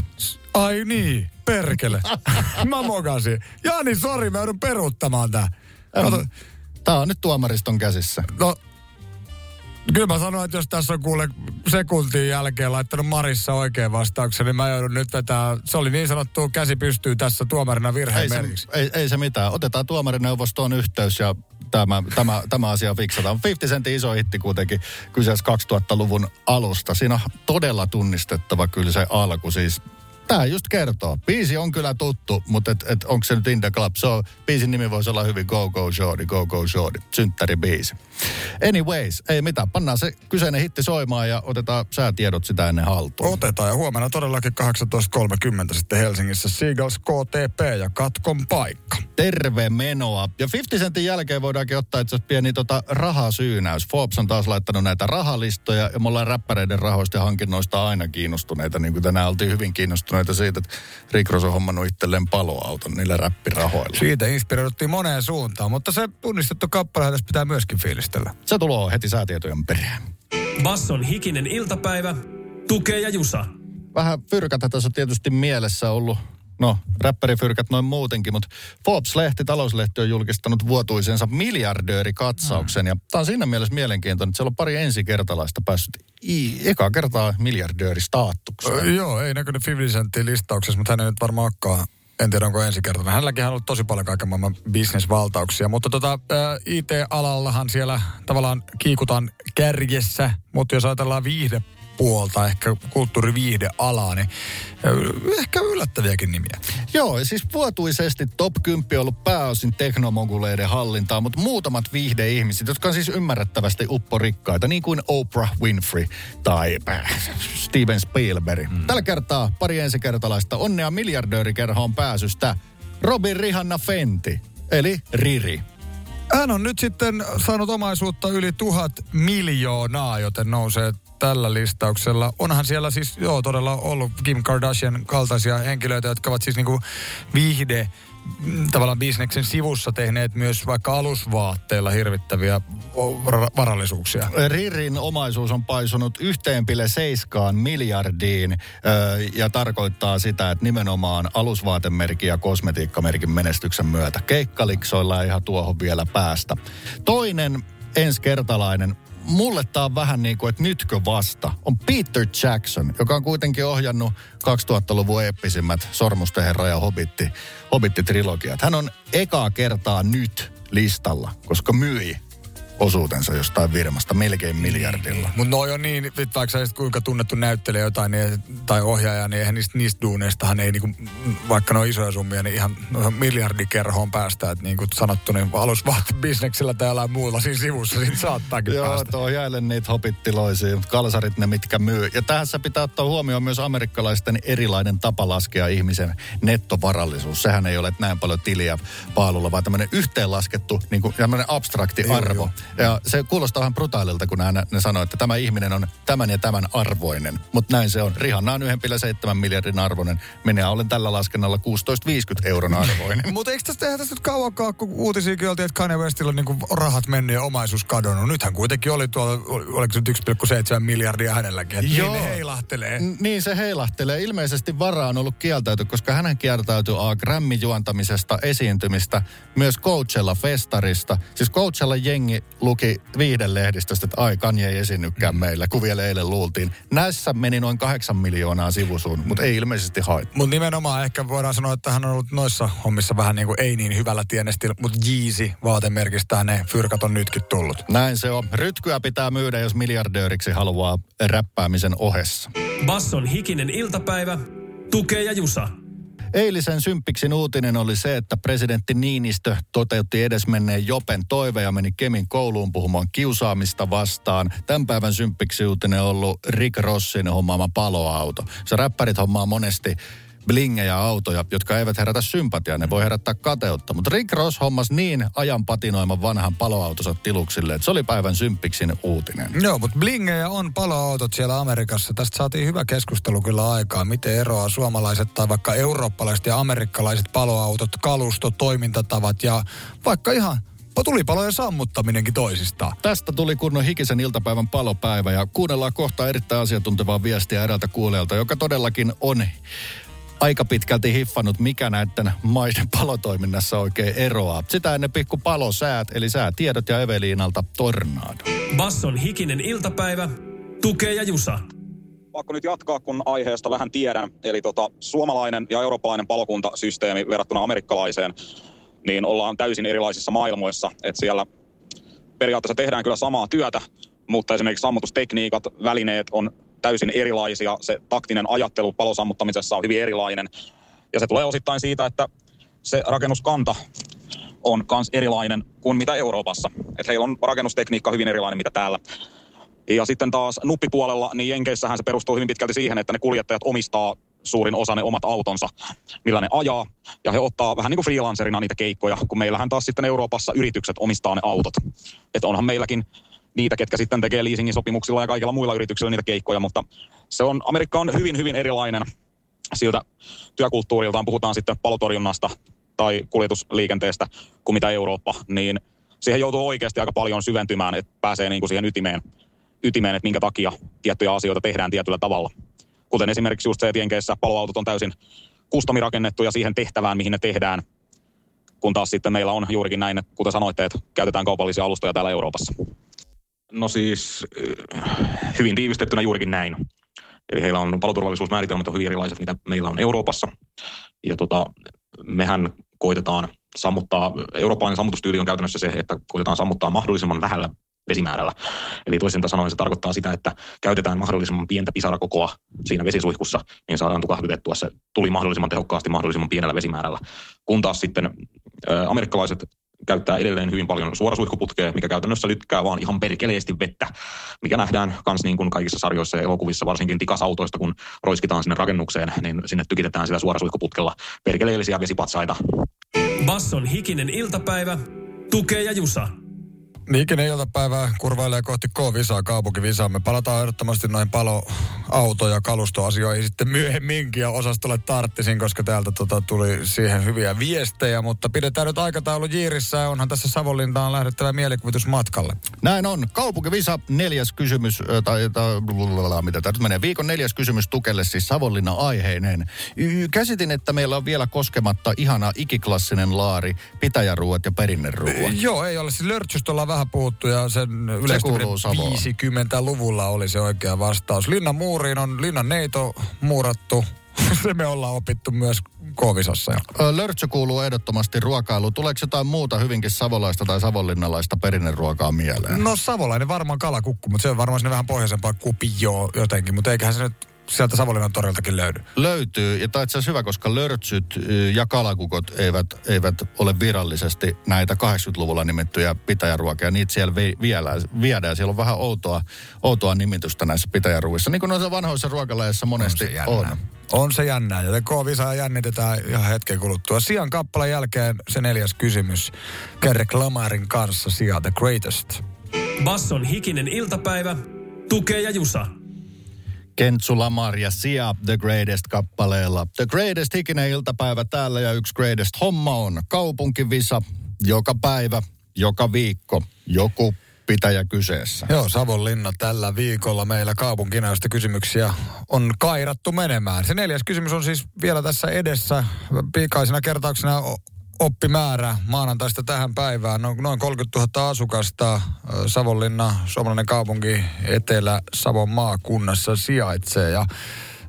Ai niin, perkele. mä mokasin. Jani, sori, mä joudun peruuttamaan tää. Kato, Tämä on nyt tuomariston käsissä. no, Kyllä mä sanoin, että jos tässä on kuule sekuntin jälkeen laittanut Marissa oikein vastauksen, niin mä joudun nyt vetää. Se oli niin sanottu käsi pystyy tässä tuomarina virheen Ei se, ei, ei se mitään. Otetaan tuomarineuvostoon yhteys ja tämä, tämä, tämä asia fiksataan. 50 Centin iso hitti kuitenkin kyseessä 2000-luvun alusta. Siinä on todella tunnistettava kyllä se alku. Siis Tämä just kertoo. Biisi on kyllä tuttu, mutta et, et onko se nyt In the Club? So, biisin nimi voisi olla hyvin Go Go Shorty, Go Go Shorty. Synttäribiisi. Anyways, ei mitään. Pannaan se kyseinen hitti soimaan ja otetaan säätiedot sitä ennen haltuun. Otetaan ja huomenna todellakin 18.30 sitten Helsingissä Seagulls KTP ja Katkon paikka. Terve menoa. Ja 50 Centin jälkeen voidaankin ottaa itse asiassa pieni tota rahasyynäys. Forbes on taas laittanut näitä rahalistoja ja me ollaan räppäreiden rahoista ja hankinnoista aina kiinnostuneita. Niin kuin tänään oltiin hyvin kiinnostuneita siitä, että Rick Ross on hommannut itselleen paloauton niillä räppirahoilla. Siitä inspiroiduttiin moneen suuntaan, mutta se tunnistettu kappale tässä pitää myöskin fiilistellä. Se tulee heti säätietojen perään. Basson hikinen iltapäivä, tukee ja jusa. Vähän fyrkätä tässä on tietysti mielessä ollut no, räppärifyrkät noin muutenkin, mutta Forbes-lehti, talouslehti on julkistanut vuotuisensa miljardöörikatsauksen. Mm. Ja tämä on siinä mielessä mielenkiintoinen, että siellä on pari ensikertalaista päässyt i, eka kertaa miljardööristaatukseen. Ö, joo, ei näkynyt 50 Centin listauksessa, mutta hän ei nyt varmaan olekaan en tiedä, onko ensikertainen. Hänelläkin on ollut tosi paljon kaiken maailman bisnesvaltauksia, mutta tota, IT-alallahan siellä tavallaan kiikutaan kärjessä, mutta jos ajatellaan viihde puolta, ehkä kulttuuriviihdealaa, niin ehkä yllättäviäkin nimiä. Joo, siis vuotuisesti top 10 on ollut pääosin teknomoguleiden hallintaa, mutta muutamat viihdeihmiset, jotka on siis ymmärrettävästi upporikkaita, niin kuin Oprah Winfrey tai äh, Steven Spielberg. Mm. Tällä kertaa pari ensikertalaista onnea miljardöörikerhoon pääsystä. Robin Rihanna Fenty, eli Riri. Hän on nyt sitten saanut omaisuutta yli tuhat miljoonaa, joten nousee tällä listauksella. Onhan siellä siis, joo, todella ollut Kim Kardashian kaltaisia henkilöitä, jotka ovat siis niinku viihde mm, tavallaan bisneksen sivussa tehneet myös vaikka alusvaatteilla hirvittäviä varallisuuksia. Ririn omaisuus on paisunut 1,7 miljardiin ja tarkoittaa sitä, että nimenomaan alusvaatemerkin ja kosmetiikkamerkin menestyksen myötä keikkaliksoilla ei ihan tuohon vielä päästä. Toinen ensikertalainen mulle tää on vähän niin kuin, että nytkö vasta, on Peter Jackson, joka on kuitenkin ohjannut 2000-luvun eeppisimmät Sormusten herra ja Hobitti, Hobitti-trilogiat. Hän on ekaa kertaa nyt listalla, koska myi osuutensa jostain firmasta melkein miljardilla. Mutta noi on niin, vaikka sä kuinka tunnettu näyttelijä jotain niin, tai ohjaaja, niin eihän niistä, niistä duuneistahan ei niinku, vaikka ne on isoja summia, niin ihan miljardikerhoon päästä. Että niin kuin sanottu, niin alusvaattebisneksellä tai jollain muulla siinä sivussa siitä saattaakin Joo, päästä. tuo jäille niitä hopittiloisia, mutta kalsarit ne mitkä myy. Ja tässä pitää ottaa huomioon myös amerikkalaisten erilainen tapa laskea ihmisen nettovarallisuus. Sehän ei ole näin paljon tiliä paalulla, vaan tämmöinen yhteenlaskettu niin kuin tämmöinen abstrakti Joo, arvo. joo. Ja se kuulostaa vähän brutaalilta, kun ne, ne sanoo, että tämä ihminen on tämän ja tämän arvoinen. Mutta näin se on. Rihanna on 1,7 miljardin arvoinen. Minä olen tällä laskennalla 16,50 euron arvoinen. Mutta eikö tästä tehdä tästä nyt kauankaan, kun uutisiakin oltiin, että Kanye Westillä on niinku rahat mennyt ja omaisuus kadonnut. Nythän kuitenkin oli tuolla, oliko se nyt 1,7 miljardia hänelläkin. Että Joo. niin ne heilahtelee. N- Niin se heilahtelee. Ilmeisesti vara on ollut kieltäyty, koska hän kieltäytyi A. Grammy-juontamisesta, esiintymistä, myös Coachella-festarista. Siis Coachella jengi luki viihdelehdistöstä, että ai Kanye ei esiinnykään mm. meillä, kun vielä eilen luultiin. Näissä meni noin kahdeksan miljoonaa sivusuun, mutta ei ilmeisesti haittaa. Mutta nimenomaan ehkä voidaan sanoa, että hän on ollut noissa hommissa vähän niin kuin ei niin hyvällä tienestillä, mutta Yeezy vaatemerkistään ne fyrkat on nytkin tullut. Näin se on. Rytkyä pitää myydä, jos miljardööriksi haluaa räppäämisen ohessa. Basson hikinen iltapäivä, tukee ja jusa. Eilisen symppiksin uutinen oli se, että presidentti Niinistö toteutti edesmenneen Jopen toive ja meni Kemin kouluun puhumaan kiusaamista vastaan. Tämän päivän symppiksi uutinen on ollut Rick Rossin hommaama paloauto. Se räppärit hommaa monesti blingejä autoja, jotka eivät herätä sympatiaa, ne voi herättää kateutta. Mutta Rick Ross hommas niin ajan patinoiman vanhan paloautonsa tiluksille, että se oli päivän symppiksin uutinen. Joo, mutta blingejä on paloautot siellä Amerikassa. Tästä saatiin hyvä keskustelu kyllä aikaa. Miten eroaa suomalaiset tai vaikka eurooppalaiset ja amerikkalaiset paloautot, kalusto, toimintatavat ja vaikka ihan tulipalojen sammuttaminenkin toisistaan. Tästä tuli kunnon hikisen iltapäivän palopäivä ja kuunnellaan kohta erittäin asiantuntevaa viestiä eräältä kuulijalta, joka todellakin on aika pitkälti hiffannut, mikä näiden maiden palotoiminnassa oikein eroaa. Sitä ennen pikku palosäät, eli säätiedot ja Eveliinalta tornado. Basson hikinen iltapäivä, tukee ja jusa. pakko nyt jatkaa, kun aiheesta vähän tiedän. Eli tota, suomalainen ja eurooppalainen palokuntasysteemi verrattuna amerikkalaiseen, niin ollaan täysin erilaisissa maailmoissa. Että siellä periaatteessa tehdään kyllä samaa työtä, mutta esimerkiksi sammutustekniikat, välineet on täysin erilaisia. Se taktinen ajattelu palosammuttamisessa on hyvin erilainen. Ja se tulee osittain siitä, että se rakennuskanta on myös erilainen kuin mitä Euroopassa. Et heillä on rakennustekniikka hyvin erilainen mitä täällä. Ja sitten taas nuppipuolella, niin Jenkeissähän se perustuu hyvin pitkälti siihen, että ne kuljettajat omistaa suurin osa ne omat autonsa, millä ne ajaa. Ja he ottaa vähän niin kuin freelancerina niitä keikkoja, kun meillähän taas sitten Euroopassa yritykset omistaa ne autot. Että onhan meilläkin niitä, ketkä sitten tekee leasingin sopimuksilla ja kaikilla muilla yrityksillä niitä keikkoja, mutta se on, Amerikka on hyvin, hyvin erilainen siltä työkulttuuriltaan, puhutaan sitten palotorjunnasta tai kuljetusliikenteestä kuin mitä Eurooppa, niin siihen joutuu oikeasti aika paljon syventymään, että pääsee niin kuin siihen ytimeen, ytimeen, että minkä takia tiettyjä asioita tehdään tietyllä tavalla. Kuten esimerkiksi just se, että Jenkeissä paloautot on täysin kustomirakennettuja siihen tehtävään, mihin ne tehdään, kun taas sitten meillä on juurikin näin, kuten sanoitte, että käytetään kaupallisia alustoja täällä Euroopassa. No siis hyvin tiivistettynä juurikin näin. Eli heillä on paloturvallisuusmääritelmät on hyvin erilaiset, mitä meillä on Euroopassa. Ja tota, mehän koitetaan sammuttaa, eurooppalainen sammutustyyli on käytännössä se, että koitetaan sammuttaa mahdollisimman vähällä vesimäärällä. Eli toisin sanoen se tarkoittaa sitä, että käytetään mahdollisimman pientä pisarakokoa siinä vesisuihkussa, niin saadaan tukahdutettua se tuli mahdollisimman tehokkaasti mahdollisimman pienellä vesimäärällä. Kun taas sitten ä, amerikkalaiset käyttää edelleen hyvin paljon suorasuihkuputkea, mikä käytännössä lykkää vaan ihan perkeleesti vettä, mikä nähdään myös niin kuin kaikissa sarjoissa ja elokuvissa, varsinkin tikasautoista, kun roiskitaan sinne rakennukseen, niin sinne tykitetään sillä suorasuihkuputkella perkeleellisiä vesipatsaita. Basson hikinen iltapäivä, tukee ja jusa. Ikinen iltapäivä kurvailee kohti K-visaa, kaupunkivisaa. Me palataan ehdottomasti noihin paloauto- ja kalustoasioihin sitten myöhemminkin ja osastolle tarttisin, koska täältä tota tuli siihen hyviä viestejä. Mutta pidetään nyt aikataulu jiirissä ja onhan tässä Savonlintaan lähdettävä mielikuvitus matkalle. Näin on. Kaupunkivisa neljäs kysymys, tai, tai blablabla, mitä tämä nyt menee. Viikon neljäs kysymys Tukelle, siis Savonlinna aiheinen. Y- Käsitin, että meillä on vielä koskematta ihana ikiklassinen laari, pitäjäruuat ja perinneruuat. Joo, ei ole. Siis lörtsystä ollaan vähän puhuttu ja sen yleistyminen Savoon. 50-luvulla oli se oikea vastaus. Linnan muuriin on linnan neito muurattu. se me ollaan opittu myös jo. Ö, Lörtsö kuuluu ehdottomasti ruokailuun. Tuleeko jotain muuta hyvinkin savolaista tai savonlinnalaista perinneruokaa mieleen? No savolainen varmaan kalakukku, mutta se on varmaan sinne vähän pohjoisempaa kupio jotenkin, mutta eiköhän se nyt sieltä Savonlinnan toriltakin löydy. Löytyy, ja tämä on itse hyvä, koska lörtsyt ja kalakukot eivät, eivät ole virallisesti näitä 80-luvulla nimettyjä pitäjäruokia. Niitä siellä vi, vielä, viedään. Siellä on vähän outoa, outoa nimitystä näissä pitäjäruuissa, niin kuin noissa vanhoissa ruokalajeissa monesti on. jännää. On se jännää, joten K-visaa jännitetään ihan hetken kuluttua. Sian kappaleen jälkeen se neljäs kysymys. Kerek Lamarin kanssa Sia The Greatest. Basson hikinen iltapäivä, tukee ja jusa. Kentsu Lamar ja Sia The Greatest kappaleella. The Greatest hikinen iltapäivä täällä ja yksi Greatest homma on kaupunkivisa. Joka päivä, joka viikko, joku pitäjä kyseessä. Joo, Savonlinna tällä viikolla meillä kaupunkina, josta kysymyksiä on kairattu menemään. Se neljäs kysymys on siis vielä tässä edessä. Pikaisena kertauksena oppimäärä maanantaista tähän päivään. No, noin 30 000 asukasta. Savonlinna, suomalainen kaupunki Etelä-Savon maakunnassa sijaitsee. Ja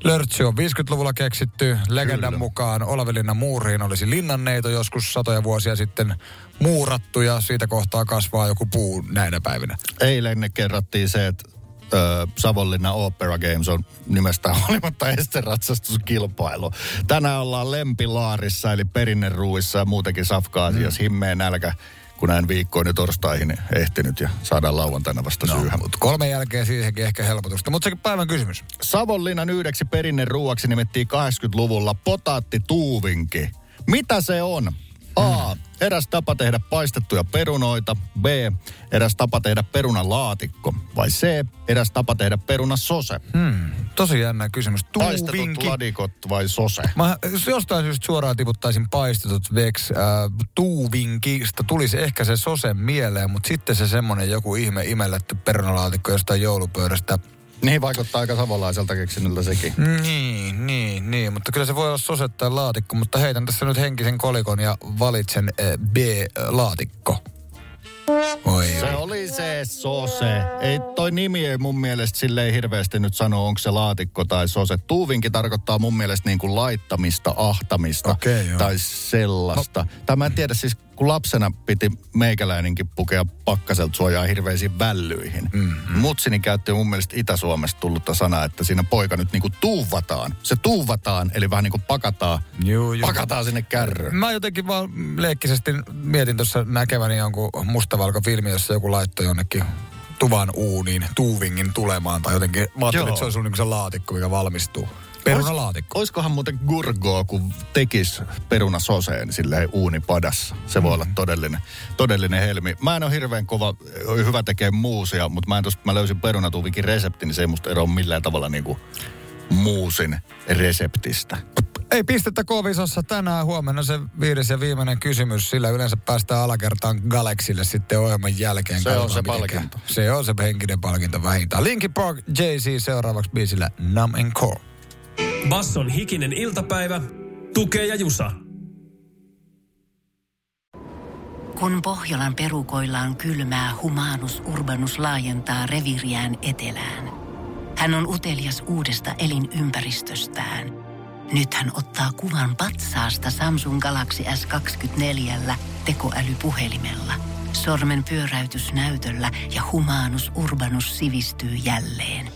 Lörtsy on 50-luvulla keksitty. Legendan Kyllä. mukaan Olavelinnan muuriin olisi linnanneito joskus satoja vuosia sitten muurattu ja siitä kohtaa kasvaa joku puu näinä päivinä. Eilen ne kerrottiin se, että ö, Savonlinna Opera Games on nimestään olimatta esteratsastuskilpailu. Tänään ollaan Lempilaarissa eli perinneruuissa ja muutenkin safka-asiassa. Mm. Himmeen nälkä, kun näin viikkoon ja torstaihin ehtinyt ja saadaan lauantaina vasta no, syyhän. Mutta kolmen jälkeen siihenkin ehkä helpotusta. Mutta se päivän kysymys. Savonlinnan yhdeksi perinneruuaksi nimettiin 80-luvulla potaatti-tuuvinki. Mitä se on? A. Eräs tapa tehdä paistettuja perunoita. B. Eräs tapa tehdä perunalaatikko. Vai C. Eräs tapa tehdä perunasose. Hmm, tosi jännä kysymys. Paistetut Tuuvinki. ladikot vai sose? Mä jos jostain syystä suoraan tiputtaisin paistetut veks äh, tuuvinkista. Tulisi ehkä se sosen mieleen, mutta sitten se semmonen joku ihme imelletty perunalaatikko jostain joulupöydästä. Niin vaikuttaa aika savolaiselta keksinnöltä sekin. Niin, niin, niin, mutta kyllä se voi olla sosetta laatikko, mutta heitän tässä nyt henkisen kolikon ja valitsen eh, B-laatikko. Oi, Se oli se sose. Ei, toi nimi ei mun mielestä silleen hirveästi nyt sano, onko se laatikko tai sose. Tuuvinki tarkoittaa mun mielestä niin kuin laittamista, ahtamista joo. tai sellaista. No. Tai mä en tiedä siis, kun lapsena piti meikäläinenkin pukea pakkaselta suojaa hirveisiin vällyihin. Mm-hmm. Mutsini käytti mun mielestä Itä-Suomesta tullutta sanaa, että siinä poika nyt niinku tuuvataan. Se tuuvataan, eli vähän niinku pakataan, Juu, juu. pakataan sinne kärryyn. Mä jotenkin vaan leikkisesti mietin tuossa näkeväni jonkun mustavalkofilmi, jossa joku laittoi jonnekin tuvan uuniin tuuvingin tulemaan tai jotenkin. Mä ajattelin, Joo. että se olisi niin se laatikko, mikä valmistuu. Perunalaatikko. Oiskohan muuten gurgoa, kun tekis perunasoseen silleen uunipadassa. Se voi olla todellinen, todellinen helmi. Mä en ole hirveän kova, hyvä tekee muusia, mutta mä, en tos, mä löysin perunatuuvikin reseptin, niin se ei musta eroa millään tavalla niinku muusin reseptistä. Ei pistettä kovisossa tänään huomenna se viides ja viimeinen kysymys. Sillä yleensä päästään alakertaan Galaxille sitten ohjelman jälkeen. Se on se palkinto. Se on se henkinen palkinto vähintään. Linkin Park, Jay-Z seuraavaksi biisillä Numb and Core. Basson hikinen iltapäivä, tukee ja jusa. Kun Pohjolan perukoillaan kylmää, humanus urbanus laajentaa reviriään etelään. Hän on utelias uudesta elinympäristöstään. Nyt hän ottaa kuvan patsaasta Samsung Galaxy S24 tekoälypuhelimella. Sormen pyöräytys näytöllä ja humanus urbanus sivistyy jälleen.